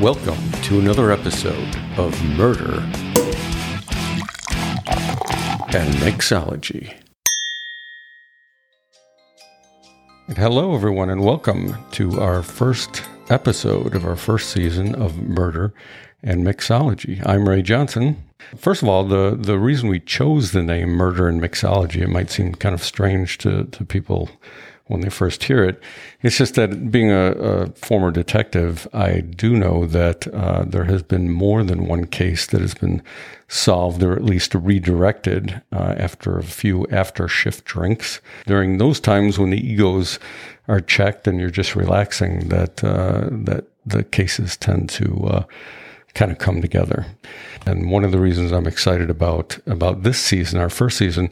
Welcome to another episode of Murder and Mixology. And hello, everyone, and welcome to our first episode of our first season of Murder and Mixology. I'm Ray Johnson. First of all, the, the reason we chose the name Murder and Mixology, it might seem kind of strange to, to people when they first hear it. It's just that being a, a former detective, I do know that uh, there has been more than one case that has been solved or at least redirected uh, after a few after shift drinks. During those times when the egos are checked and you're just relaxing, that uh, that the cases tend to uh, kind of come together. And one of the reasons I'm excited about about this season, our first season,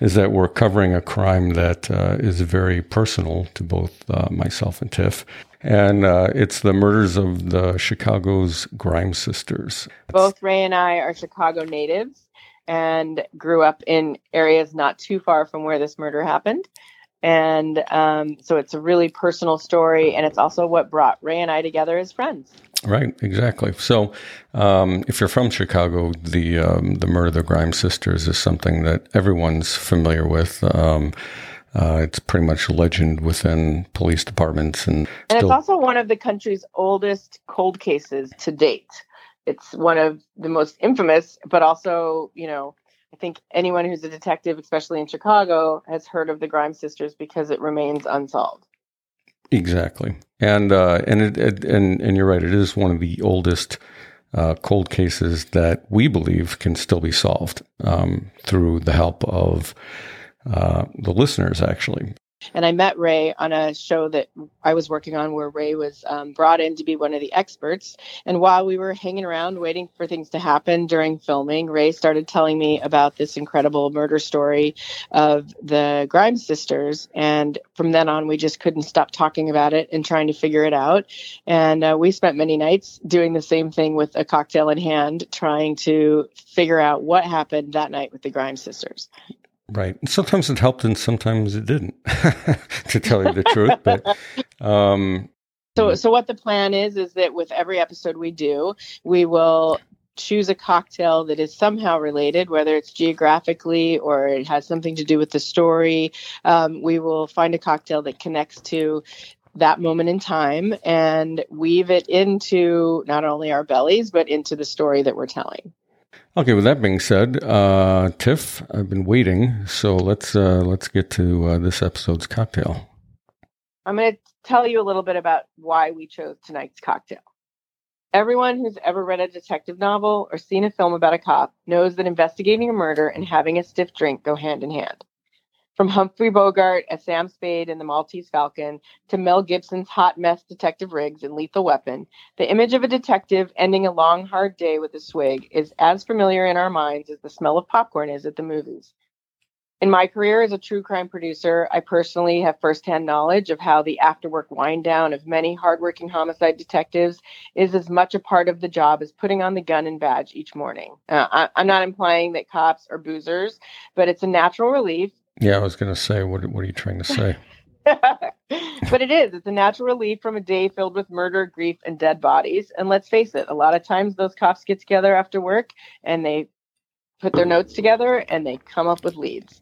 is that we're covering a crime that uh, is very personal to both uh, myself and Tiff. And uh, it's the murders of the Chicago's Grimes sisters. Both Ray and I are Chicago natives and grew up in areas not too far from where this murder happened. And um, so it's a really personal story, and it's also what brought Ray and I together as friends. Right, exactly. So, um, if you're from Chicago, the um, the murder of the Grimes sisters is something that everyone's familiar with. Um, uh, it's pretty much a legend within police departments, and and still- it's also one of the country's oldest cold cases to date. It's one of the most infamous, but also, you know, I think anyone who's a detective, especially in Chicago, has heard of the Grimes sisters because it remains unsolved. Exactly, and uh, and it, it, and and you're right. It is one of the oldest uh, cold cases that we believe can still be solved um, through the help of uh, the listeners. Actually, and I met Ray on a show that I was working on where Ray was um, brought in to be one of the experts. And while we were hanging around waiting for things to happen during filming, Ray started telling me about this incredible murder story of the Grimes sisters. And from then on, we just couldn't stop talking about it and trying to figure it out. And uh, we spent many nights doing the same thing with a cocktail in hand, trying to figure out what happened that night with the Grimes sisters. Right. Sometimes it helped and sometimes it didn't, to tell you the truth. But um, so, so what the plan is is that with every episode we do, we will choose a cocktail that is somehow related, whether it's geographically or it has something to do with the story. Um, we will find a cocktail that connects to that moment in time and weave it into not only our bellies but into the story that we're telling. Okay, with that being said, uh, Tiff, I've been waiting, so let's uh, let's get to uh, this episode's cocktail. I'm going to tell you a little bit about why we chose tonight's cocktail. Everyone who's ever read a detective novel or seen a film about a cop knows that investigating a murder and having a stiff drink go hand in hand. From Humphrey Bogart as Sam Spade in The Maltese Falcon to Mel Gibson's hot mess Detective Riggs in Lethal Weapon, the image of a detective ending a long, hard day with a swig is as familiar in our minds as the smell of popcorn is at the movies. In my career as a true crime producer, I personally have firsthand knowledge of how the after work wind down of many hardworking homicide detectives is as much a part of the job as putting on the gun and badge each morning. Uh, I, I'm not implying that cops are boozers, but it's a natural relief yeah, I was going to say, what, what are you trying to say? but it is. It's a natural relief from a day filled with murder, grief, and dead bodies. And let's face it, a lot of times those cops get together after work and they put their notes together and they come up with leads.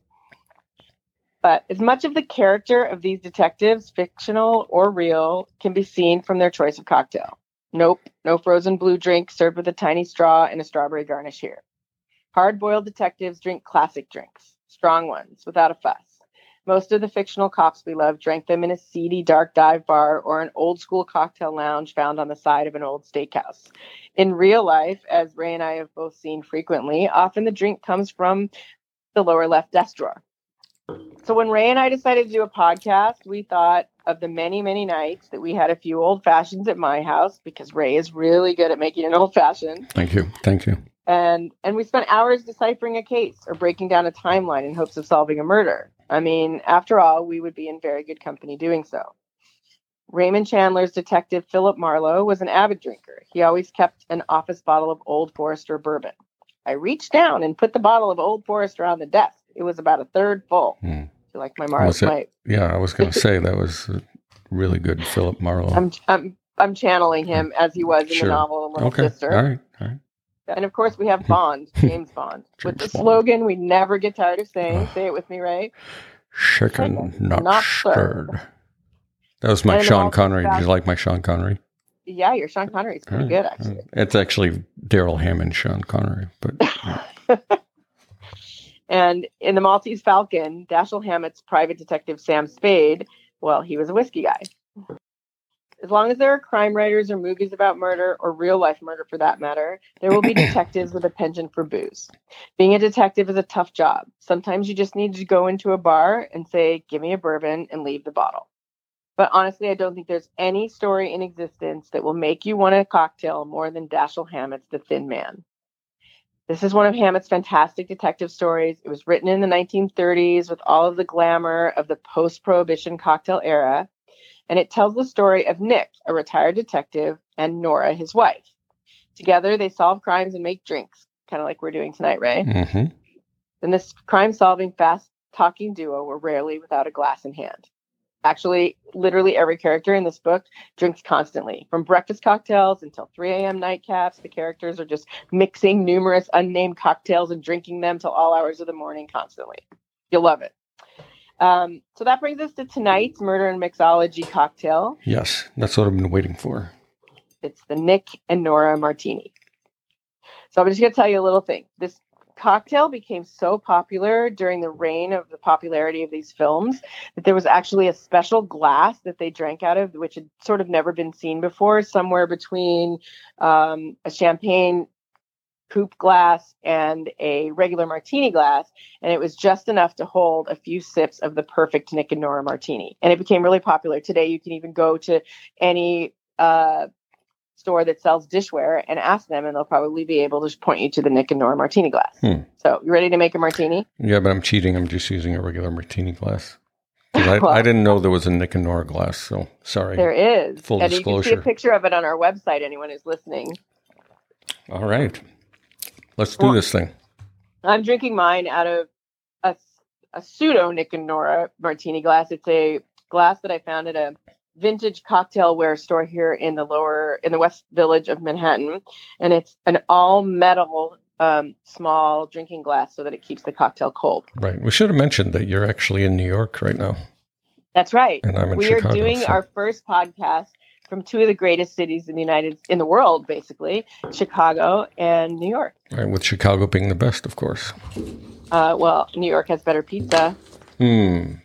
But as much of the character of these detectives, fictional or real, can be seen from their choice of cocktail. Nope, no frozen blue drink served with a tiny straw and a strawberry garnish here. Hard boiled detectives drink classic drinks strong ones, without a fuss. Most of the fictional cops we love drank them in a seedy, dark dive bar or an old school cocktail lounge found on the side of an old steakhouse. In real life, as Ray and I have both seen frequently, often the drink comes from the lower left desk drawer. So when Ray and I decided to do a podcast, we thought of the many, many nights that we had a few old fashions at my house because Ray is really good at making an old fashioned. Thank you. Thank you and and we spent hours deciphering a case or breaking down a timeline in hopes of solving a murder. I mean, after all, we would be in very good company doing so. Raymond Chandler's detective Philip Marlowe was an avid drinker. He always kept an office bottle of Old Forester bourbon. I reached down and put the bottle of Old Forester on the desk. It was about a third full. Hmm. You like my Marlowe? Yeah, I was going to say that was really good, Philip Marlowe. I'm, I'm I'm channeling him as he was in Sure. the novel Little Okay. Sister. All right. All right. And of course, we have Bond, James Bond, with the slogan we never get tired of saying. Say it with me, right? Chicken, not, Not stirred. stirred. That was my And Sean Connery. Did you like my Sean Connery? Yeah, your Sean Connery is pretty All good, actually. It's actually Darrell Hammond, Sean Connery. But And in the Maltese Falcon, Dashiell Hammett's private detective Sam Spade, well, he was a whiskey guy. As long as there are crime writers or movies about murder, or real life murder for that matter, there will be detectives with a penchant for booze. Being a detective is a tough job. Sometimes you just need to go into a bar and say, Give me a bourbon, and leave the bottle. But honestly, I don't think there's any story in existence that will make you want a cocktail more than Dashiell Hammett's The Thin Man. This is one of Hammett's fantastic detective stories. It was written in the 1930s with all of the glamour of the post prohibition cocktail era. And it tells the story of Nick, a retired detective, and Nora, his wife. Together, they solve crimes and make drinks, kind of like we're doing tonight, Ray. hmm And this crime solving, fast talking duo were rarely without a glass in hand. Actually, literally every character in this book drinks constantly. From breakfast cocktails until 3 a.m. nightcaps, the characters are just mixing numerous unnamed cocktails and drinking them till all hours of the morning constantly. You'll love it. Um, so that brings us to tonight's murder and mixology cocktail. yes, that's what I've been waiting for. It's the Nick and Nora Martini. So I'm just going to tell you a little thing. This cocktail became so popular during the reign of the popularity of these films that there was actually a special glass that they drank out of, which had sort of never been seen before, somewhere between um, a champagne coupe glass and a regular martini glass. And it was just enough to hold a few sips of the perfect Nick and Nora martini. And it became really popular. Today, you can even go to any uh, store that sells dishware and ask them, and they'll probably be able to point you to the Nick and Nora martini glass. Hmm. So, you ready to make a martini? Yeah, but I'm cheating. I'm just using a regular martini glass. I, Well- I didn't know there was a Nick and Nora glass, so sorry. There is. Full and you can see a picture of it on our website, anyone who's listening. All right. Let's do Well- this thing. I'm drinking mine out of a, a pseudo Nick and Nora martini glass. It's a glass that I found at a vintage cocktail ware store here in the lower in the West Village of Manhattan, and it's an all metal um, small drinking glass so that it keeps the cocktail cold. Right. We should have mentioned that you're actually in New York right now, That's right. and I'm in we Chicago. are doing so- our first podcast from two of the greatest cities in the United in the world, basically Chicago and New York. right, with Chicago being the best, of course. Uh, well, New York has better pizza. Hmm.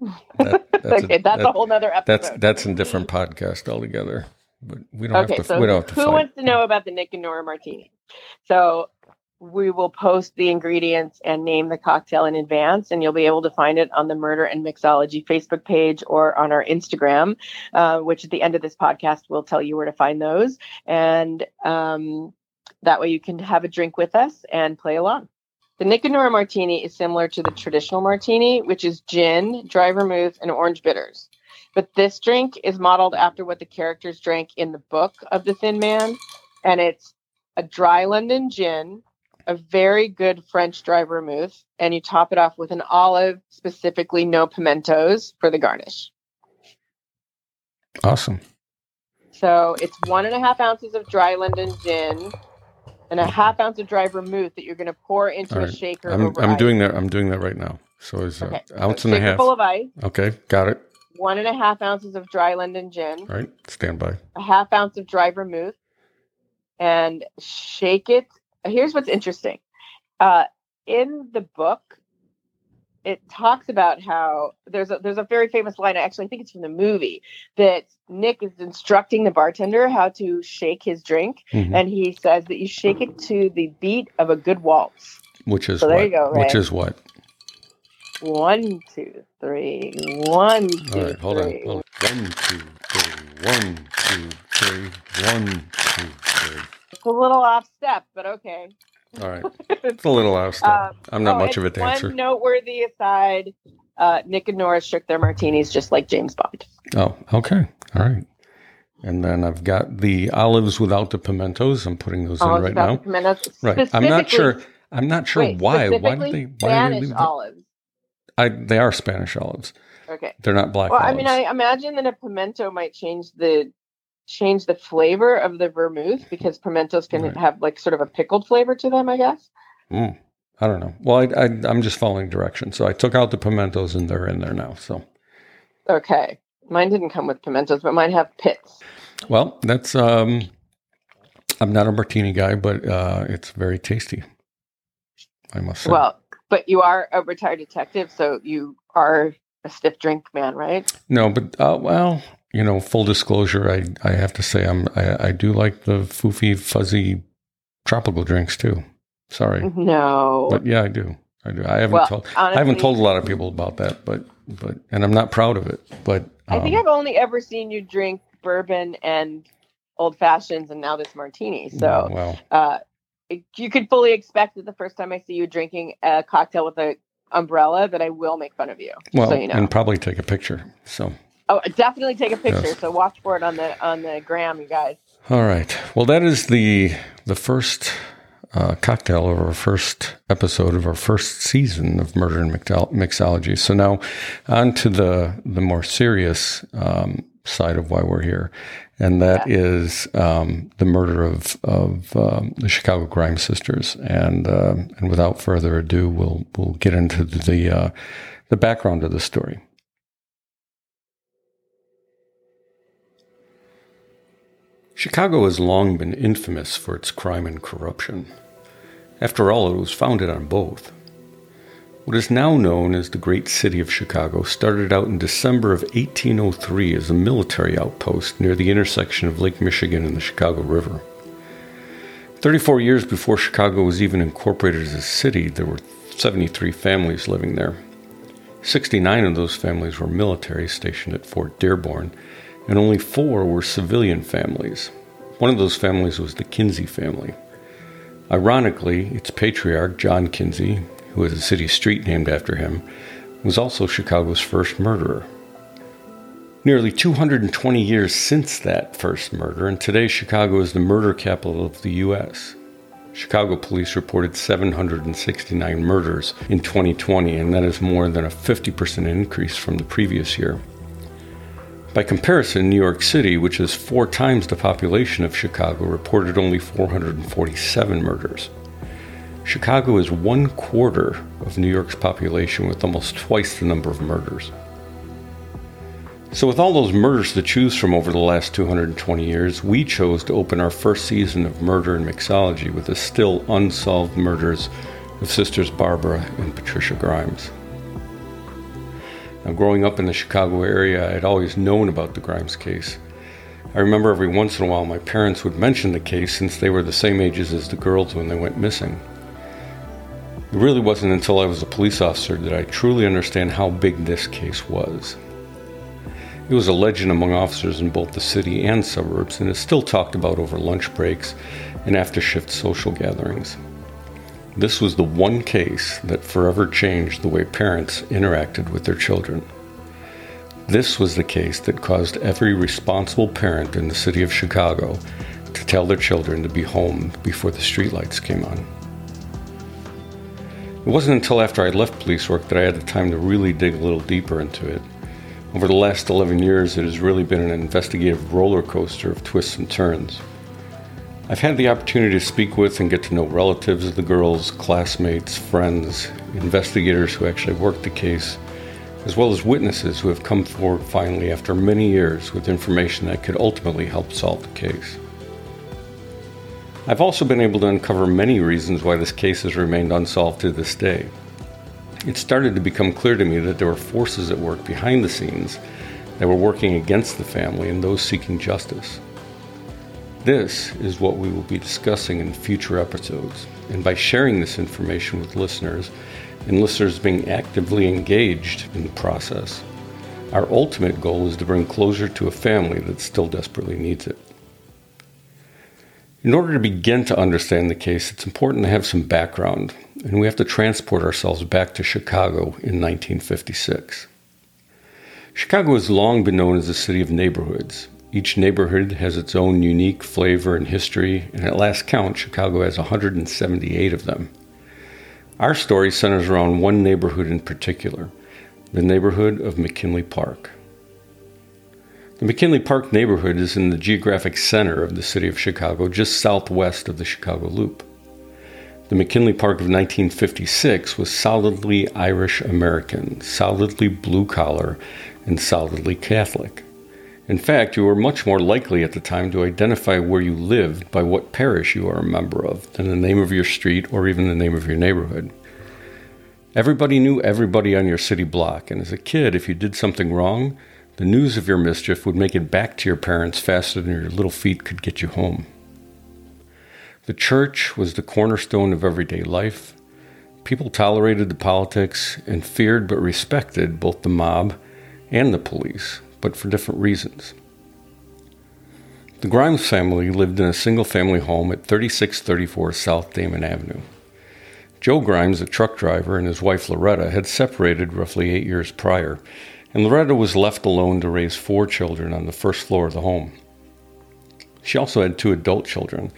That- that's, okay, a, that's a whole other episode. that's that's a different podcast altogether. But we don't okay, have to. so we don't have to who fight. wants to know about the Nick and Nora Martini? So we will post the ingredients and name the cocktail in advance, and you'll be able to find it on the Murder and Mixology Facebook page or on our Instagram, uh, which at the end of this podcast will tell you where to find those. And um, that way you can have a drink with us and play along. The Nick and Nora Martini is similar to the traditional martini, which is gin, dry vermouth, and orange bitters. But this drink is modeled after what the characters drank in the book of the Thin Man, and it's a dry London gin, a very good French dry vermouth, and you top it off with an olive, specifically no pimentos for the garnish. Awesome. So it's one and a half ounces of dry London gin and a half ounce of dry vermouth that you're going to pour into All a shaker. I'm over I'm doing that. I'm doing that right now. So it's Okay. an ounce So and a half. full of ice, Okay, got it. one and a half ounces of dry London gin, All right, stand by. a half ounce of dry vermouth and shake it. Here's what's interesting. Uh, in the book, it talks about how there's a there's a very famous line. I actually think it's from the movie that Nick is instructing the bartender how to shake his drink, Mhm. and he says that you shake it to the beat of a good waltz. Which is so there what? you go, Which is what? One, two, three. One, two, All right, hold on. three. Hold on. One, two, three. One, two, three. One, two, three. A little off step, but okay. All right, it's a little off step. Um, I'm not Oh, much of a dancer. One noteworthy aside: uh, Nick and Nora shook their martinis just like James Bond. Oh, okay. All right. And then I've got the olives without the pimentos. I'm putting those in right now. pimentos. Right. I'm not sure. I'm not sure wait, why. Why did specifically they? Why did they Spanish leave that? olives. I, they are Spanish olives. Okay. They're not black Well, I mean, I imagine that a pimento might change the change the flavor of the vermouth because pimentos can Right. have like sort of a pickled flavor to them, I guess. Mm, I don't know. Well, I, I, I'm just following directions. So I took out the pimentos and they're in there now. So, Okay. Mine didn't come with pimentos, but mine have pits. well, that's, um, I'm not a martini guy, but uh, it's very tasty. I must say. Well, but you are a retired detective, so you are a stiff drink man, right? No, but uh, well, you know, full disclosure, I I have to say I'm I, I do like the foofy fuzzy tropical drinks too. Sorry, No. but yeah, I do. I do. I haven't well, told honestly, I haven't told a lot of people about that, but but and I'm not proud of it. But I think um, I've only ever seen you drink bourbon and old fashions and now this martini. So well, uh, you could fully expect that the first time I see you drinking a cocktail with a umbrella that I will make fun of you. well, so you know. and probably take a picture. So oh, definitely take a picture. Yes. So watch for it on the on the gram, you guys. all right. Well, that is the the first. Uh, cocktail of our first episode of our first season of Murder and Mixology. So now, on to the the more serious um, side of why we're here, and that is um, the murder of of um, the Chicago Grimes sisters. And um and without further ado, we'll we'll get into the uh, the background of the story. Chicago has long been infamous for its crime and corruption. After all, it was founded on both. What is now known as the Great City of Chicago started out in December of 1803 as a military outpost near the intersection of Lake Michigan and the Chicago River. 34 years before Chicago was even incorporated as a city, there were 73 families living there. 69 of those families were military stationed at Fort Dearborn, and only four were civilian families. One of those families was the Kinzie family. Ironically, its patriarch, John Kinzie, who has a city street named after him, was also Chicago's first murderer. Nearly 220 years since that first murder, and today Chicago is the murder capital of the U.S. Chicago police reported 769 murders in 2020, and that is more than a 50% increase from the previous year. By comparison, New York City, which is four times the population of Chicago, reported only 447 murders. Chicago is one quarter of New York's population with almost twice the number of murders. So, with all those murders to choose from over the last 220 years, we chose to open our first season of Murder and Mixology with the still unsolved murders of sisters Barbara and Patricia Grimes. Growing up in the Chicago area, I had always known about the Grimes case. I remember every once in a while my parents would mention the case since they were the same ages as the girls when they went missing. It really wasn't until I was a police officer that I truly understand how big this case was. It was a legend among officers in both the city and suburbs and is still talked about over lunch breaks and after shift social gatherings. This was the one case that forever changed the way parents interacted with their children. This was the case that caused every responsible parent in the city of Chicago to tell their children to be home before the streetlights came on. It wasn't until after I left police work that I had the time to really dig a little deeper into it. Over the last 11 years, it has really been an investigative roller coaster of twists and turns. I've had the opportunity to speak with and get to know relatives of the girls, classmates, friends, investigators who actually worked the case, as well as witnesses who have come forward finally after many years with information that could ultimately help solve the case. I've also been able to uncover many reasons why this case has remained unsolved to this day. It started to become clear to me that there were forces at work behind the scenes that were working against the family and those seeking justice. This is what we will be discussing in future episodes, and by sharing this information with listeners, and listeners being actively engaged in the process, our ultimate goal is to bring closure to a family that still desperately needs it. In order to begin to understand the case, it's important to have some background, and we have to transport ourselves back to Chicago in 1956. Chicago has long been known as a city of neighborhoods. Each neighborhood has its own unique flavor and history, and at last count, Chicago has 178 of them. Our story centers around one neighborhood in particular, the neighborhood of McKinley Park. The McKinley Park neighborhood is in the geographic center of the city of Chicago, just southwest of the Chicago Loop. The McKinley Park of 1956 was solidly Irish American, solidly blue collar, and solidly Catholic. In fact, you were much more likely at the time to identify where you lived by what parish you are a member of than the name of your street or even the name of your neighborhood. Everybody knew everybody on your city block, and as a kid, if you did something wrong, the news of your mischief would make it back to your parents faster than your little feet could get you home. The church was the cornerstone of everyday life. People tolerated the politics and feared but respected both the mob and the police but for different reasons. The Grimes family lived in a single family home at 3634 South Damon Avenue. Joe Grimes, a truck driver, and his wife Loretta had separated roughly eight years prior, and Loretta was left alone to raise four children on the first floor of the home. She also had two adult children.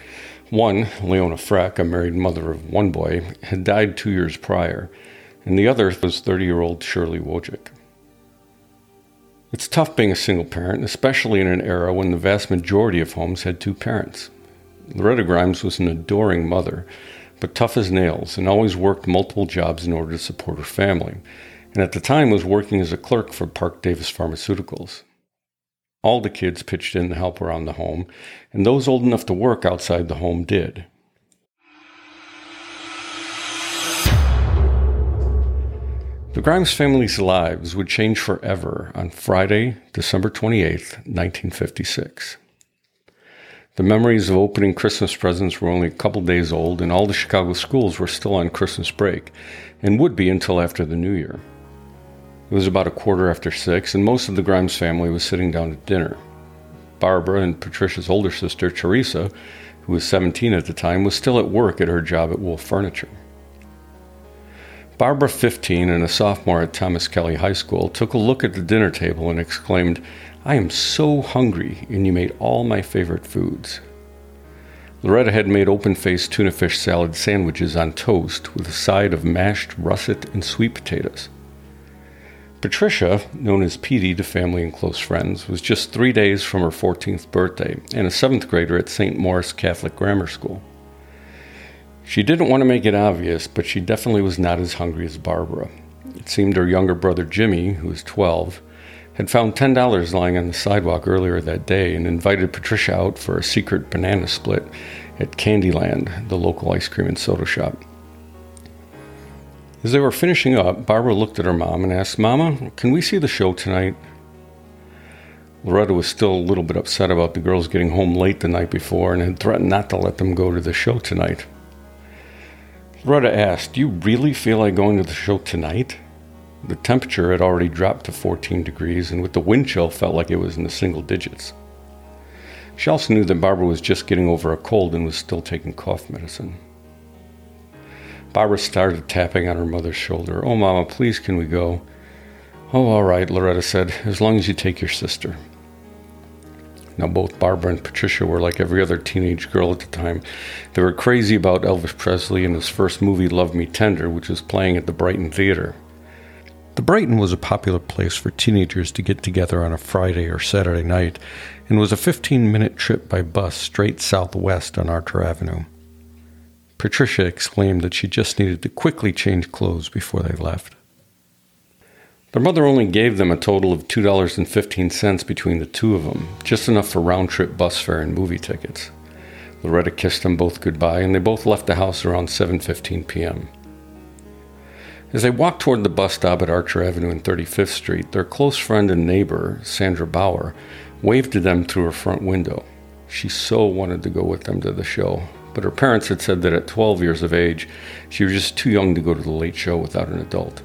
One, Leona Freck, a married mother of one boy, had died two years prior, and the other was 30 year old Shirley Wojcik. It's tough being a single parent, especially in an era when the vast majority of homes had two parents. Loretta Grimes was an adoring mother, but tough as nails and always worked multiple jobs in order to support her family, and at the time was working as a clerk for Parke-Davis Pharmaceuticals. All the kids pitched in to help around the home, and those old enough to work outside the home did. The Grimes family's lives would change forever on Friday, December 28, 1956. The memories of opening Christmas presents were only a couple days old, and all the Chicago schools were still on Christmas break, and would be until after the New Year. It was about a quarter after six, and most of the Grimes family was sitting down to dinner. Barbara and Patricia's older sister, Teresa, who was 17 at the time, was still at work at her job at Wolf Furniture. Barbara, 15 and a sophomore at Thomas Kelly High School, took a look at the dinner table and exclaimed, I am so hungry, and you made all my favorite foods. Loretta had made open faced tuna fish salad sandwiches on toast with a side of mashed russet and sweet potatoes. Patricia, known as Petey to family and close friends, was just three days from her 14th birthday and a seventh grader at St. Maurice Catholic Grammar School. She didn't want to make it obvious, but she definitely was not as hungry as Barbara. It seemed her younger brother Jimmy, who was 12, had found $10 lying on the sidewalk earlier that day and invited Patricia out for a secret banana split at Candyland, the local ice cream and soda shop. As they were finishing up, Barbara looked at her mom and asked, Mama, can we see the show tonight? Loretta was still a little bit upset about the girls getting home late the night before and had threatened not to let them go to the show tonight. Rhoda asked, Do you really feel like going to the show tonight? The temperature had already dropped to 14 degrees, and with the wind chill, felt like it was in the single digits. She also knew that Barbara was just getting over a cold and was still taking cough medicine. Barbara started tapping on her mother's shoulder. Oh, Mama, please, can we go? Oh, all right, Loretta said, as long as you take your sister. Now, both Barbara and Patricia were like every other teenage girl at the time. They were crazy about Elvis Presley and his first movie, Love Me Tender, which was playing at the Brighton Theater. The Brighton was a popular place for teenagers to get together on a Friday or Saturday night and was a 15 minute trip by bus straight southwest on Archer Avenue. Patricia exclaimed that she just needed to quickly change clothes before they left. Their mother only gave them a total of $2.15 between the two of them, just enough for round trip bus fare and movie tickets. Loretta kissed them both goodbye, and they both left the house around 7:15 p.m. As they walked toward the bus stop at Archer Avenue and 35th Street, their close friend and neighbor, Sandra Bauer, waved to them through her front window. She so wanted to go with them to the show, but her parents had said that at 12 years of age, she was just too young to go to the late show without an adult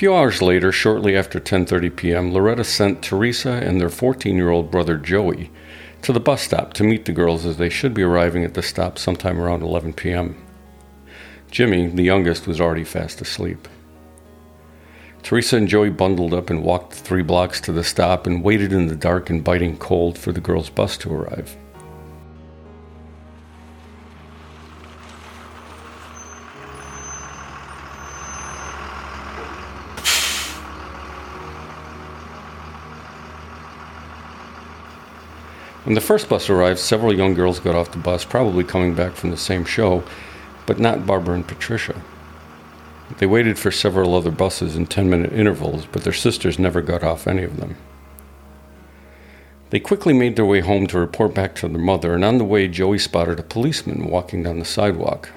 few hours later, shortly after 10:30 p.m., Loretta sent Teresa and their 14-year-old brother Joey to the bus stop to meet the girls as they should be arriving at the stop sometime around 11 p.m. Jimmy, the youngest, was already fast asleep. Teresa and Joey bundled up and walked three blocks to the stop and waited in the dark and biting cold for the girls' bus to arrive. When the first bus arrived, several young girls got off the bus, probably coming back from the same show, but not Barbara and Patricia. They waited for several other buses in 10 minute intervals, but their sisters never got off any of them. They quickly made their way home to report back to their mother, and on the way, Joey spotted a policeman walking down the sidewalk.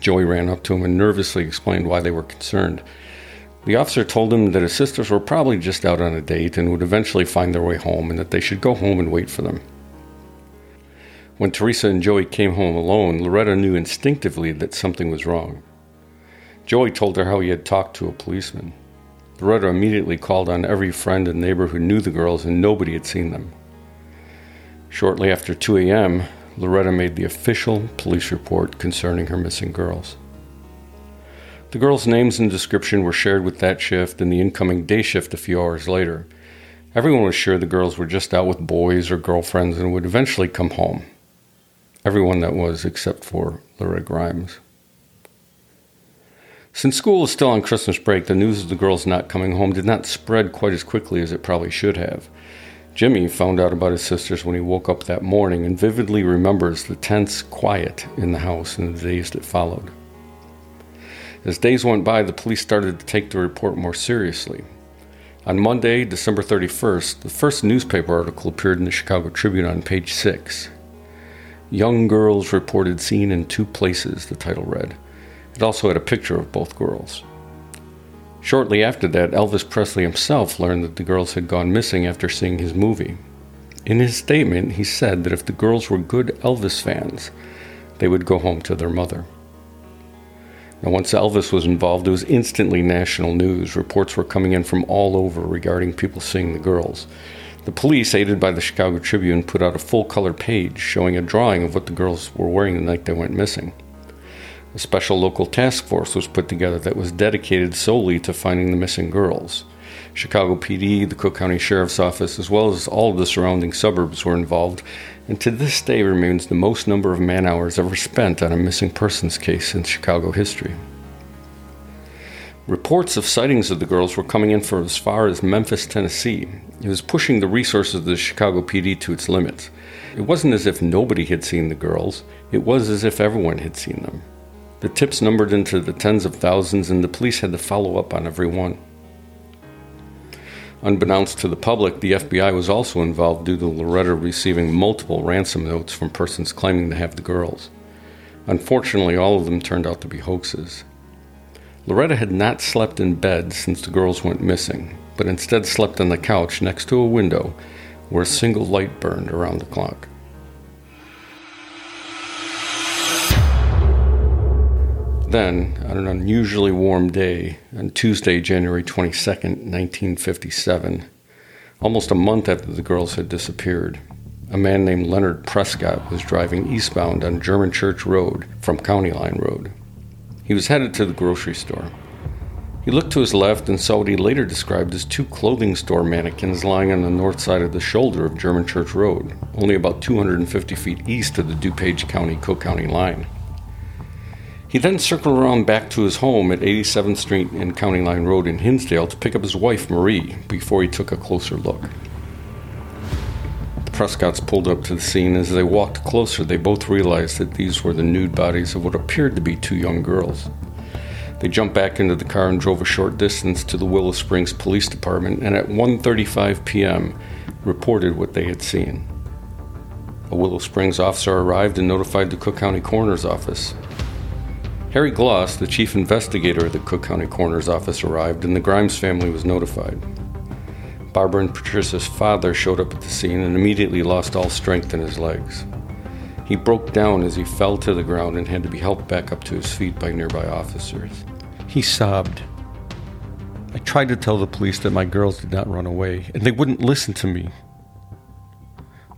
Joey ran up to him and nervously explained why they were concerned. The officer told him that his sisters were probably just out on a date and would eventually find their way home and that they should go home and wait for them. When Teresa and Joey came home alone, Loretta knew instinctively that something was wrong. Joey told her how he had talked to a policeman. Loretta immediately called on every friend and neighbor who knew the girls, and nobody had seen them. Shortly after 2 a.m., Loretta made the official police report concerning her missing girls. The girls' names and description were shared with that shift and the incoming day shift a few hours later. Everyone was sure the girls were just out with boys or girlfriends and would eventually come home. Everyone that was, except for Loretta Grimes. Since school was still on Christmas break, the news of the girls not coming home did not spread quite as quickly as it probably should have. Jimmy found out about his sisters when he woke up that morning and vividly remembers the tense quiet in the house in the days that followed. As days went by, the police started to take the report more seriously. On Monday, December 31st, the first newspaper article appeared in the Chicago Tribune on page 6. Young girls reported seen in two places, the title read. It also had a picture of both girls. Shortly after that, Elvis Presley himself learned that the girls had gone missing after seeing his movie. In his statement, he said that if the girls were good Elvis fans, they would go home to their mother. Now, once Elvis was involved, it was instantly national news. Reports were coming in from all over regarding people seeing the girls. The police, aided by the Chicago Tribune, put out a full color page showing a drawing of what the girls were wearing the night they went missing. A special local task force was put together that was dedicated solely to finding the missing girls. Chicago PD, the Cook County Sheriff's Office, as well as all of the surrounding suburbs were involved, and to this day remains the most number of man hours ever spent on a missing persons case in Chicago history. Reports of sightings of the girls were coming in from as far as Memphis, Tennessee. It was pushing the resources of the Chicago PD to its limits. It wasn't as if nobody had seen the girls, it was as if everyone had seen them. The tips numbered into the tens of thousands, and the police had to follow up on every one. Unbeknownst to the public, the FBI was also involved due to Loretta receiving multiple ransom notes from persons claiming to have the girls. Unfortunately, all of them turned out to be hoaxes. Loretta had not slept in bed since the girls went missing, but instead slept on the couch next to a window where a single light burned around the clock. Then, on an unusually warm day, on Tuesday, January 22, 1957, almost a month after the girls had disappeared, a man named Leonard Prescott was driving eastbound on German Church Road from County Line Road. He was headed to the grocery store. He looked to his left and saw what he later described as two clothing store mannequins lying on the north side of the shoulder of German Church Road, only about 250 feet east of the DuPage County Cook County line. He then circled around back to his home at 87th Street and County Line Road in Hinsdale to pick up his wife, Marie, before he took a closer look. The Prescotts pulled up to the scene. As they walked closer, they both realized that these were the nude bodies of what appeared to be two young girls. They jumped back into the car and drove a short distance to the Willow Springs Police Department and at 1:35 p.m. reported what they had seen. A Willow Springs officer arrived and notified the Cook County Coroner's Office. Harry Glos, the chief investigator of the Cook County Coroner's Office, arrived and the Grimes family was notified. Barbara and Patricia's father showed up at the scene and immediately lost all strength in his legs. He broke down as he fell to the ground and had to be helped back up to his feet by nearby officers. He sobbed. I tried to tell the police that my girls did not run away, and they wouldn't listen to me.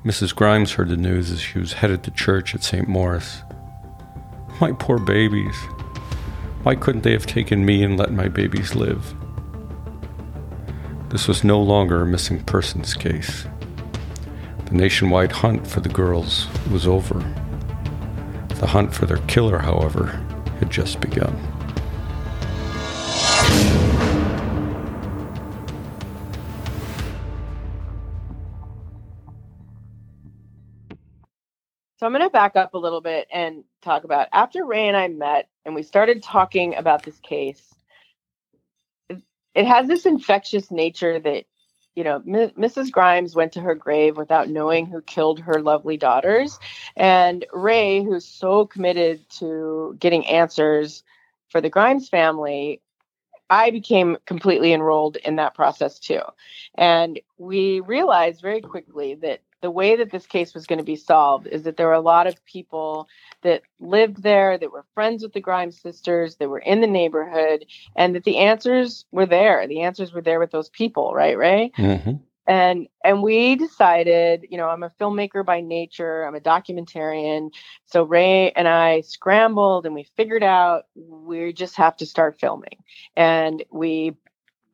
Mrs. Grimes heard the news as she was headed to church at St. Maurice. My poor babies. Why couldn't they have taken me and let my babies live? This was no longer a missing persons case. The nationwide hunt for the girls was over. The hunt for their killer, however, had just begun. So I'm going to back up a little bit and talk about after Ray and I met and we started talking about this case. It has this infectious nature that you know, M- Mrs. Grimes went to her grave without knowing who killed her lovely daughters. And Ray, who's so committed to getting answers for the Grimes family, I became completely enrolled in that process too. And we realized very quickly that the way that this case was going to be solved is that there were a lot of people that lived there, that were friends with the Grimes sisters, that were in the neighborhood, and that the answers were there. The answers were there with those people, right, Ray? Mm-hmm. And and we decided, you know, I'm a filmmaker by nature. I'm a documentarian. So Ray and I scrambled and we figured out we just have to start filming. And we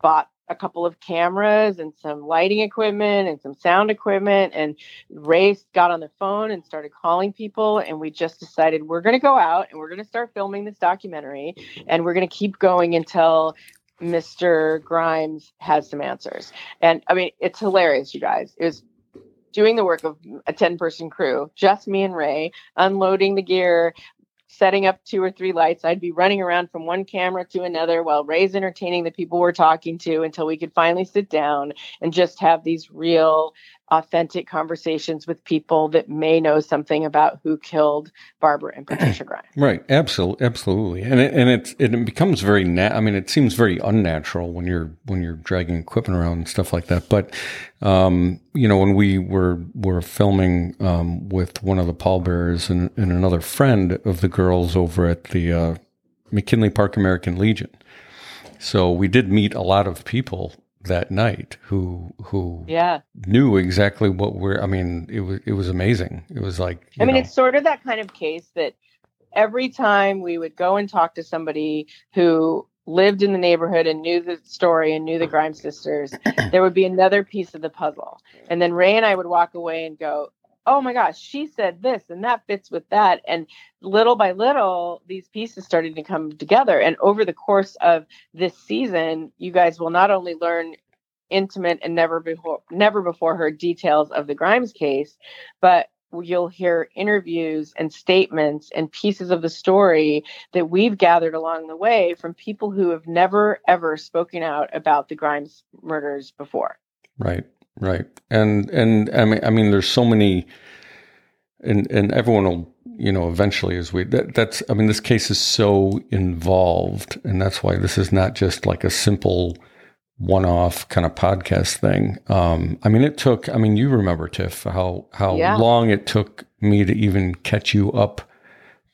bought a couple of cameras and some lighting equipment and some sound equipment. And Ray got on the phone and started calling people. And we just decided we're going to go out and we're going to start filming this documentary. And we're going to keep going until Mr. Grimes has some answers. And I mean, it's hilarious, you guys. It was doing the work of a 10 person crew, just me and Ray, unloading the gear, setting up two or three lights. I'd be running around from one camera to another while Ray's entertaining the people we're talking to until we could finally sit down and just have these real authentic conversations with people that may know something about who killed Barbara and Patricia Grimes. Right, absolutely, absolutely, and it, and it it becomes very na- I mean, it seems very unnatural when you're when you're dragging equipment around and stuff like that. But um, you know, when we were were filming um, with one of the pallbearers and, and another friend of the girls over at the uh, McKinley Park American Legion. So we did meet a lot of people that night who who yeah knew exactly what we're i mean it was it was amazing it was like i mean know. it's sort of that kind of case that every time we would go and talk to somebody who lived in the neighborhood and knew the story and knew the Grimes sisters, there would be another piece of the puzzle. And then Ray and I would walk away and go, oh my gosh, she said this and that fits with that. And little by little, these pieces started to come together. And over the course of this season, you guys will not only learn intimate and never before never before heard details of the Grimes case, but you'll hear interviews and statements and pieces of the story that we've gathered along the way from people who have never ever spoken out about the Grimes murders before. Right. Right. And and I mean I mean there's so many and and everyone will you know eventually as we that, that's I mean this case is so involved and that's why this is not just like a simple one-off kind of podcast thing. Um, I mean, it took. I mean, you remember Tiff how how yeah. long it took me to even catch you up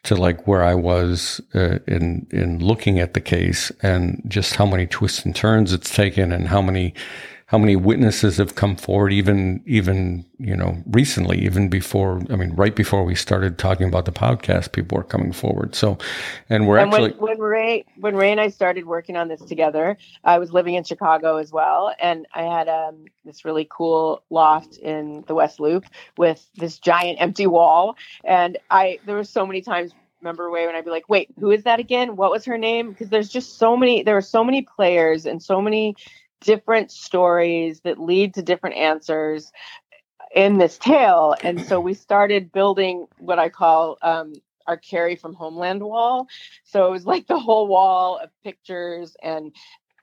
to like where I was uh, in in looking at the case, and just how many twists and turns it's taken, and how many how many witnesses have come forward even even you know recently even before i mean right before we started talking about the podcast people were coming forward so and we're and actually when, when ray when ray and i started working on this together i was living in chicago as well and i had um, this really cool loft in the west loop with this giant empty wall and i there were so many times remember way when I'd be like, wait, who is that again? What was her name? Because there's just so many, there were so many players and so many different stories that lead to different answers in this tale. And so we started building what I call um, our Carrie from Homeland wall. So it was like the whole wall of pictures and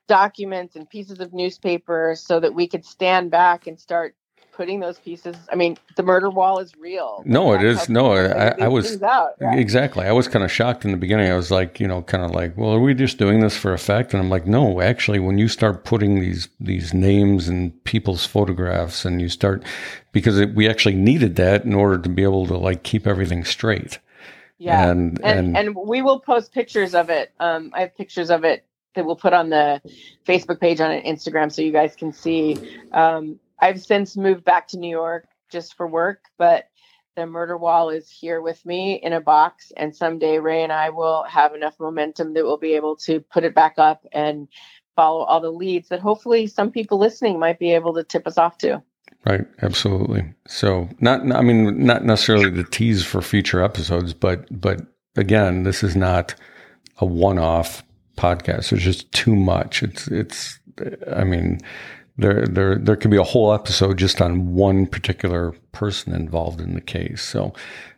documents and pieces of newspaper so that we could stand back and start putting those pieces. I mean, the murder wall is real. No, it is. No, I, I was out, right? exactly. I was kind of shocked in the beginning. I was like, you know, kind of like, well, are we just doing this for effect? And I'm like, no, actually, when you start putting these these names and people's photographs, and you start because it, we actually needed that in order to be able to like keep everything straight. Yeah, and and, and, and we will post pictures of it. Um, I have pictures of it that we'll put on the Facebook page on Instagram so you guys can see. Um, I've since moved back to New York just for work, but the murder wall is here with me in a box. And someday Ray and I will have enough momentum that we'll be able to put it back up and follow all the leads that hopefully some people listening might be able to tip us off to. Right, absolutely. So, not, I mean, not necessarily the tease for future episodes, but, but again, this is not a one-off podcast. There's just too much. It's, it's, I mean, there there there could be a whole episode just on one particular person involved in the case. So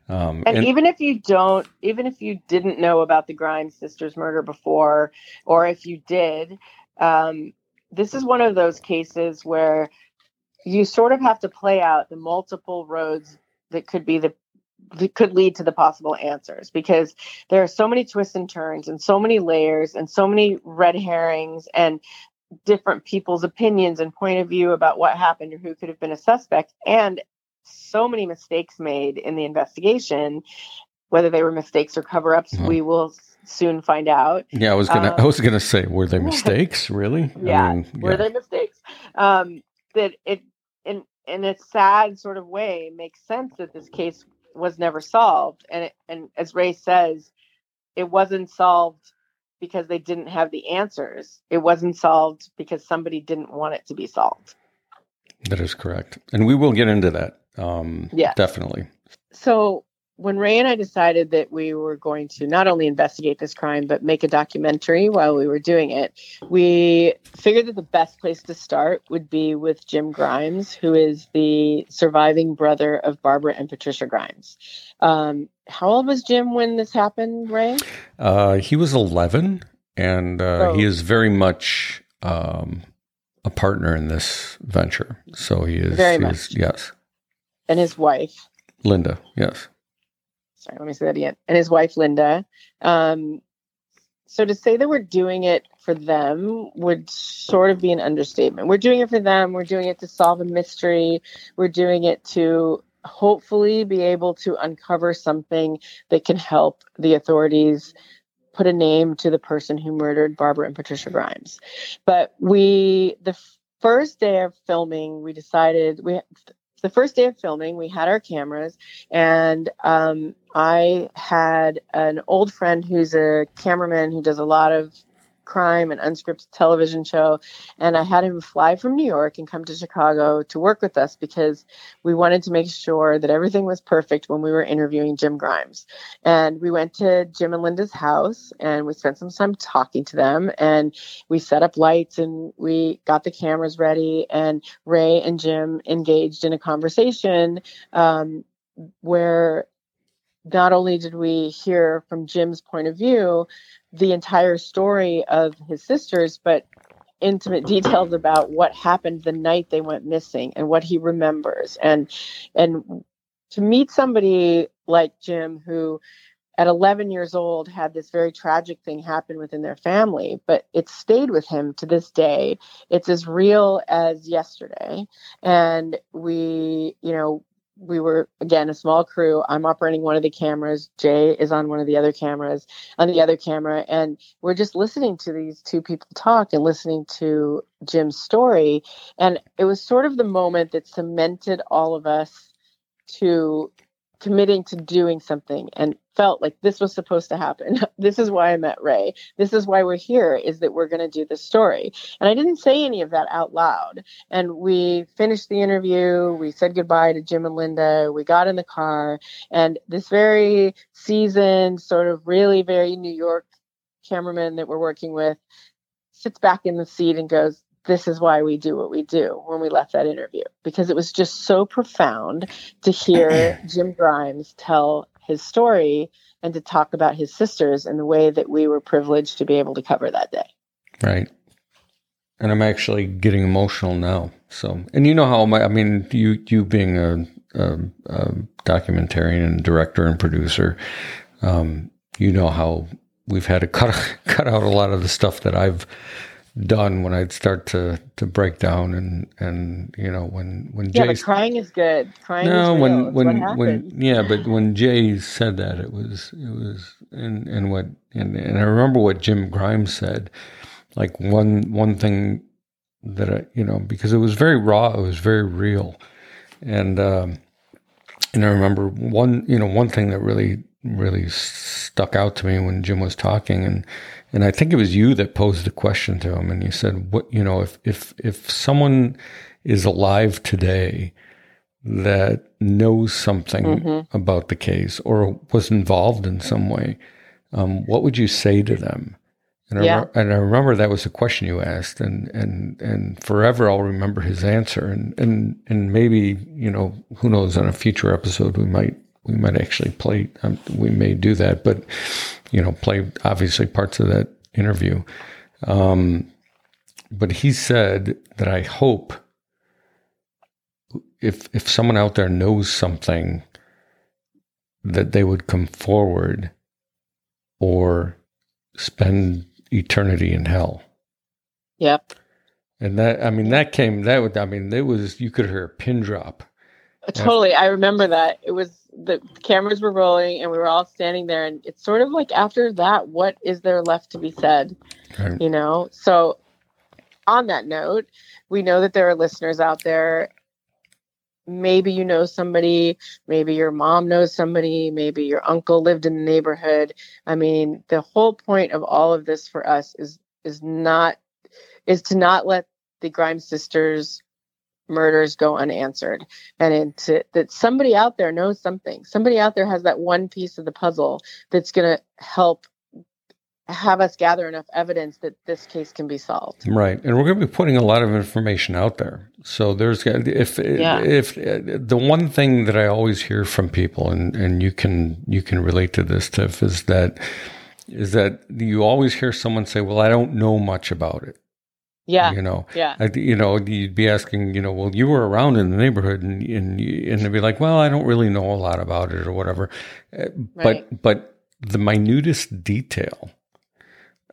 Um, and, and, even if you don't, even if you didn't know about the Grimes sisters murder before, or if you did, um, this is one of those cases where you sort of have to play out the multiple roads that could be the that could lead to the possible answers because there are so many twists and turns and so many layers and so many red herrings and different people's opinions and point of view about what happened or who could have been a suspect and so many mistakes made in the investigation. Whether they were mistakes or cover-ups mm-hmm. we will soon find out. Yeah i was gonna um, i was gonna say were they mistakes really? Yeah, I mean, yeah. were they mistakes? Um that it in in a sad sort of way makes sense that this case was never solved and it, and as ray says it wasn't solved because they didn't have the answers. It wasn't solved because somebody didn't want it to be solved. That is correct. And we will get into that. Um, yeah. Definitely. So when Ray and I decided that we were going to not only investigate this crime, but make a documentary while we were doing it, we figured that the best place to start would be with Jim Grimes, who is the surviving brother of Barbara and Patricia Grimes. Um, how old was Jim when this happened, Ray? Uh, he was 11, and uh, oh. he is very much um, a partner in this venture. So he is very much. Is, yes. And his wife, Linda, yes sorry, let me say that again, and his wife Linda. Um, so to say that we're doing it for them would sort of be an understatement. We're doing it for them. We're doing it to solve a mystery. We're doing it to hopefully be able to uncover something that can help the authorities put a name to the person who murdered Barbara and Patricia Grimes. But we, the first day of filming, we decided we the first day of filming, we had our cameras, and um, I had an old friend who's a cameraman who does a lot of crime and unscripted television show. And I had him fly from New York and come to Chicago to work with us because we wanted to make sure that everything was perfect when we were interviewing Jim Grimes. And we went to Jim and Linda's house and we spent some time talking to them and we set up lights and we got the cameras ready. And Ray and Jim engaged in a conversation um, where not only did we hear from Jim's point of view the entire story of his sisters, but intimate details about what happened the night they went missing and what he remembers. And and to meet somebody like Jim who at 11 years old had this very tragic thing happen within their family but it stayed with him to this day it's as real as yesterday and we you know we were again a small crew. I'm operating one of the cameras. Jay is on one of the other cameras, on the other camera, and we're just listening to these two people talk and listening to Jim's story. And it was sort of the moment that cemented all of us to committing to doing something and felt like this was supposed to happen. this is why I met Ray. This is why we're here is that we're going to do this story. And I didn't say any of that out loud. And we finished the interview, we said goodbye to Jim and Linda, we got in the car and this very seasoned sort of really very New York cameraman that we're working with sits back in the seat and goes, this is why we do what we do when we left that interview because it was just so profound to hear Jim Grimes tell his story and to talk about his sisters in the way that we were privileged to be able to cover that day. Right. And I'm actually getting emotional now. So, and you know how my, I mean, you you being a, a, a documentarian and director and producer, um, you know how we've had to cut cut out a lot of the stuff that I've done when I'd start to to break down and and you know when when yeah, Jay but crying is good. Crying no, is when when when yeah, but when Jay said that it was it was and and what and and I remember what Jim Grimes said, like one one thing that I you know because it was very raw, it was very real, and um, and I remember one you know one thing that really really stuck out to me when Jim was talking and and I think it was you that posed the question to him, and you said, "What you know, if if if someone is alive today that knows something mm-hmm. about the case or was involved in some way, um, what would you say to them?" And yeah. I, and I remember that was a question you asked, and and and forever I'll remember his answer, and and and maybe you know who knows on a future episode we might we might actually play. Um, we may do that, but you know, play obviously parts of that interview. Um, but he said that I hope if if someone out there knows something that they would come forward or spend eternity in hell. Yep. And that I mean that came that would I mean it was you could hear a pin drop. Totally. I remember that. It was the cameras were rolling and we were all standing there and it's sort of like after that what is there left to be said? Right. You know. So on that note, we know that there are listeners out there maybe you know somebody, maybe your mom knows somebody, maybe your uncle lived in the neighborhood. I mean, the whole point of all of this for us is is not is to not let the Grimes sisters murders go unanswered and to, that somebody out there knows something somebody out there has that one piece of the puzzle that's going to help have us gather enough evidence that this case can be solved. Right, and we're going to be putting a lot of information out there. So there's if yeah. if the one thing that I always hear from people, and and you can you can relate to this, Tiff, is that is that you always hear someone say, "Well, I don't know much about it." Yeah. You know, yeah. I, you know, you'd be asking, you know, well, you were around in the neighborhood and, and, and they'd be like, well, I don't really know a lot about it or whatever. Uh, right. But, but the minutest detail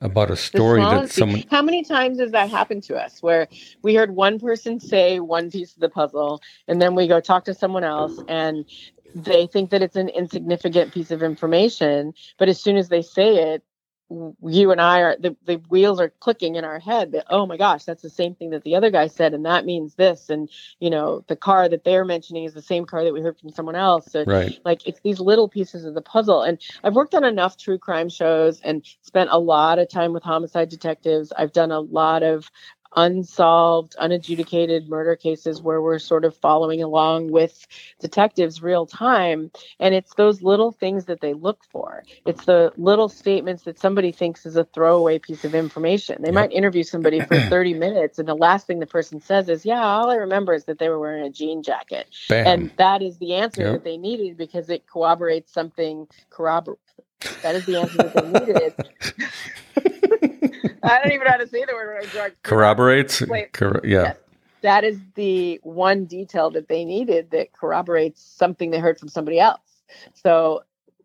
about a story that someone how many times has that happened to us where we heard one person say one piece of the puzzle and then we go talk to someone else and they think that it's an insignificant piece of information but as soon as they say it you and I are the, the wheels are clicking in our head that oh my gosh that's the same thing that the other guy said and that means this. And you know the car that they're mentioning is the same car that we heard from someone else. So right. like it's these little pieces of the puzzle. And I've worked on enough true crime shows and spent a lot of time with homicide detectives. I've done a lot of unsolved, unadjudicated murder cases where we're sort of following along with detectives real time. And it's those little things that they look for. It's the little statements that somebody thinks is a throwaway piece of information. They yep. might interview somebody for 30 minutes, and the last thing the person says is, Yeah, all I remember is that they were wearing a jean jacket. Bam. And that is the answer yep. that they needed because it corroborates something corroborate. That is the answer that they needed. I don't even know how to say the word. Corroborates. Cor- yeah. Yes. That is the one detail that they needed that corroborates something they heard from somebody else. So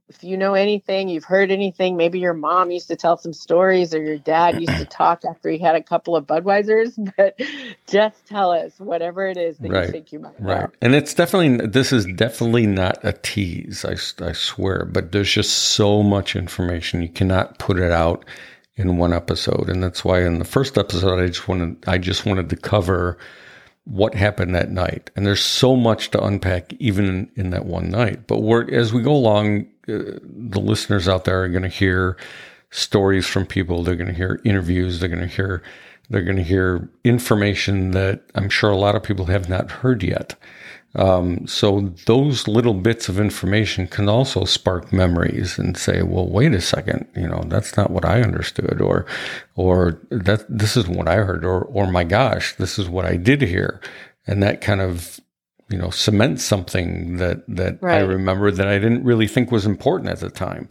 if you know anything, you've heard anything, maybe your mom used to tell some stories or your dad used to talk after he had a couple of Budweisers, but just tell us whatever it is that right. you think you might know. Right. And it's definitely, this is definitely not a tease, I, I swear, but there's just so much information. You cannot put it out in one episode. And that's why in the first episode, I just wanted, I just wanted to cover what happened that night. And there's so much to unpack even in, in that one night. But as we go along, uh, the listeners out there are going to hear stories from people. They're going to hear interviews. They're going to hear, they're going to hear information that I'm sure a lot of people have not heard yet. Um, so those little bits of information can also spark memories and say, well, wait a second, you know, that's not what I understood or, or that this is what I heard or, or my gosh, this is what I did hear. And that kind of, you know, cements something that, that right. I remember that I didn't really think was important at the time.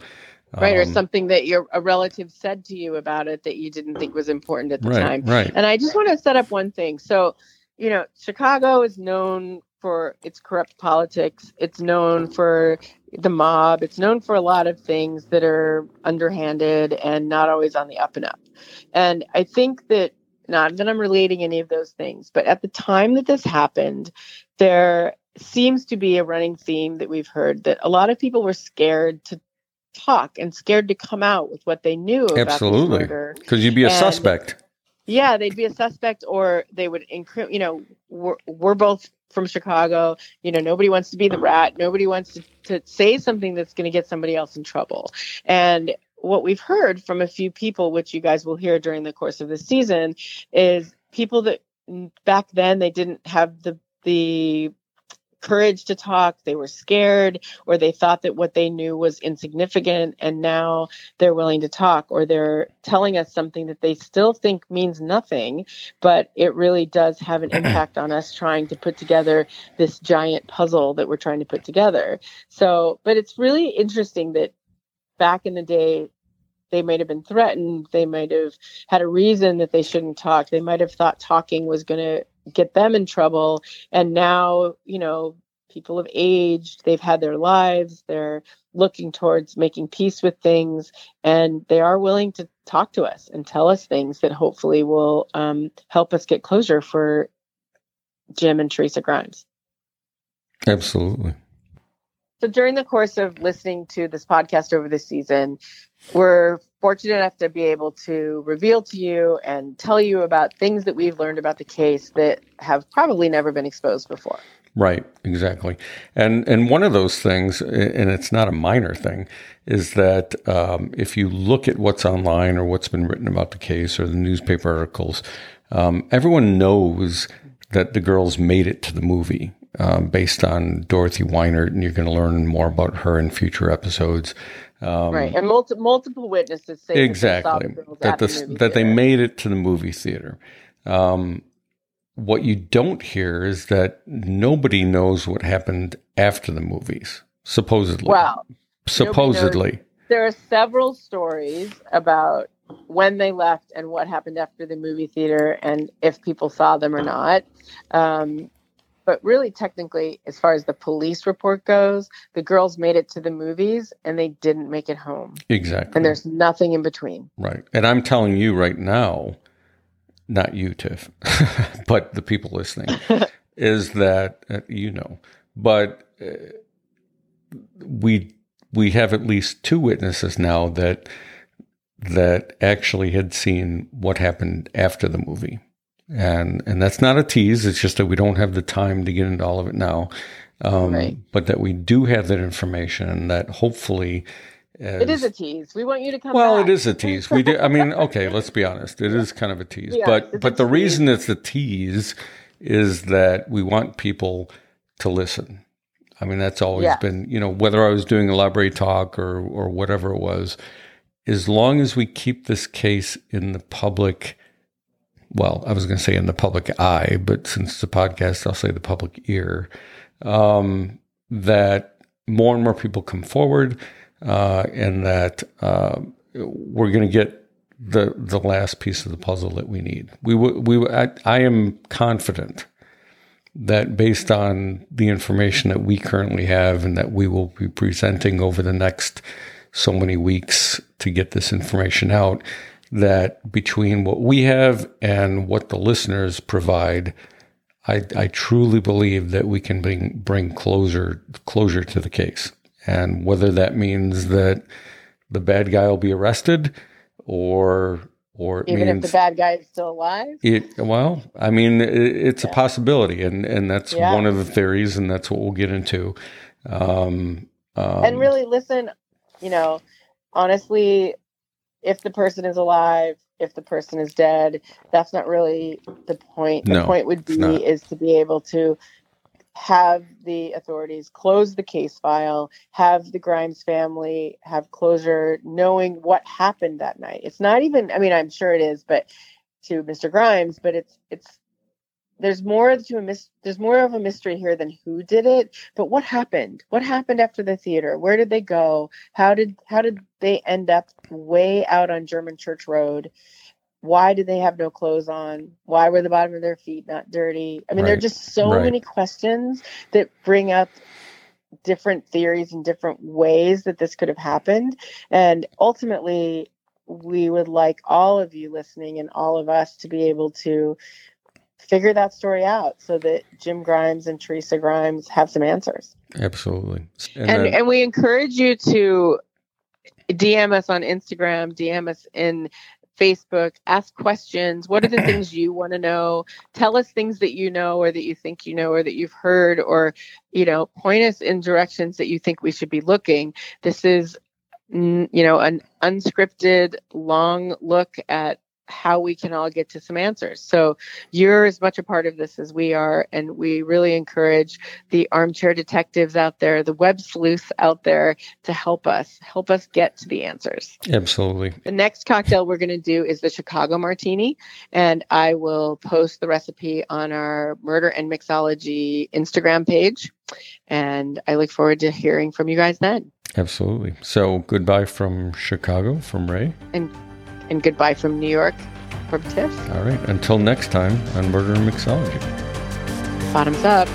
Right. Um, or something that your, a relative said to you about it that you didn't think was important at the right, time. Right. And I just want to set up one thing. So, you know, Chicago is known for its corrupt politics. It's known for the mob. It's known for a lot of things that are underhanded and not always on the up and up. And I think that not that I'm relating any of those things, but at the time that this happened, there seems to be a running theme that we've heard that a lot of people were scared to talk and scared to come out with what they knew about Absolutely. Because you'd be a and, suspect. Yeah, they'd be a suspect or they would incriminate, you know, we're, we're both from Chicago. You know, nobody wants to be the rat. Nobody wants to, to say something that's going to get somebody else in trouble. And what we've heard from a few people, which you guys will hear during the course of the season, is people that mm, back then they didn't have the the courage to talk, they were scared, or they thought that what they knew was insignificant, and now they're willing to talk, or they're telling us something that they still think means nothing, but it really does have an impact on us trying to put together this giant puzzle that we're trying to put together. So, but it's really interesting that back in the day, they might have been threatened. They might have had a reason that they shouldn't talk. They might have thought talking was going to get them in trouble. And now, you know, people have aged, they've had their lives, they're looking towards making peace with things, and they are willing to talk to us and tell us things that hopefully will um, help us get closure for Jim and Teresa Grimes. Absolutely. So during the course of listening to this podcast over the season, we're fortunate enough to be able to reveal to you and tell you about things that we've learned about the case that have probably never been exposed before. Right, exactly. And and one of those things, and it's not a minor thing, is that um, if you look at what's online or what's been written about the case or the newspaper articles, um, everyone knows that the girls made it to the movie um, based on Dorothy Weinert, and you're going to learn more about her in future episodes. Um, right, and multi- multiple witnesses say exactly that, that, the, that they made it to the movie theater. Um, what you don't hear is that nobody knows what happened after the movies, supposedly. Wow. Supposedly. There are several stories about when they left and what happened after the movie theater and if people saw them or not. Um, but really, technically, as far as the police report goes, the girls made it to the movies and they didn't make it home. Exactly. And there's nothing in between. Right. And I'm telling you right now, not you, Tiff, but the people listening, is that uh, you know, but uh, we we have at least two witnesses now that that actually had seen what happened after the movie and and that's not a tease. It's just that we don't have the time to get into all of it now. Um, right. But that we do have that information, and that hopefully. As, it is a tease. We want you to come. Well, back. it is a tease. We do. I mean, okay. Let's be honest. It is kind of a tease. Yeah, but but the tease. reason it's a tease is that we want people to listen. I mean, that's always yeah. been, you know, whether I was doing a library talk or or whatever it was, as long as we keep this case in the public well, I was going to say in the public eye, but since it's a podcast, I'll say the public ear, um, that more and more people come forward uh, and that uh, we're going to get the the last piece of the puzzle that we need. We we I, I am confident that based on the information that we currently have and that we will be presenting over the next so many weeks to get this information out, that between what we have and what the listeners provide, I, I truly believe that we can bring bring closure closure to the case. And whether that means that the bad guy will be arrested or or even means if the bad guy is still alive. It well, I mean, it, it's yeah. a possibility, and and that's yeah. one of the theories, and that's what we'll get into. Um, um, and really, listen, you know, honestly, if the person is alive, if the person is dead. That's not really the point. The no, point would be is to be able to have the authorities close the case file, have the Grimes family have closure, knowing what happened that night. It's not even I mean, I'm sure it is, but to Mr. Grimes, but it's it's there's more to a mis- there's more of a mystery here than who did it but what happened? What happened after the theater? Where did they go? How did how did they end up way out on german church road? Why did they have no clothes on? Why were the bottom of their feet not dirty? I mean right. there are just so right. many questions that bring up different theories and different ways that this could have happened. And ultimately we would like all of you listening and all of us to be able to figure that story out so that Jim Grimes and Teresa Grimes have some answers. Absolutely. And and, then, and we encourage you to DM us on Instagram, DM us in Facebook, ask questions. What are the things you want to know? Tell us things that you know or that you think you know or that you've heard or you know, point us in directions that you think we should be looking. This is you know, an unscripted long look at how we can all get to some answers. So you're as much a part of this as we are, and we really encourage the armchair detectives out there, the web sleuths out there to help us, help us get to the answers. Absolutely. The next cocktail we're going to do is the Chicago Martini, and I will post the recipe on our Murder and Mixology Instagram page. And I look forward to hearing from you guys then. Absolutely. So goodbye from Chicago, from Ray. And and goodbye from New York from Tiff. All right. Until next time on Murder and Mixology. Bottoms up.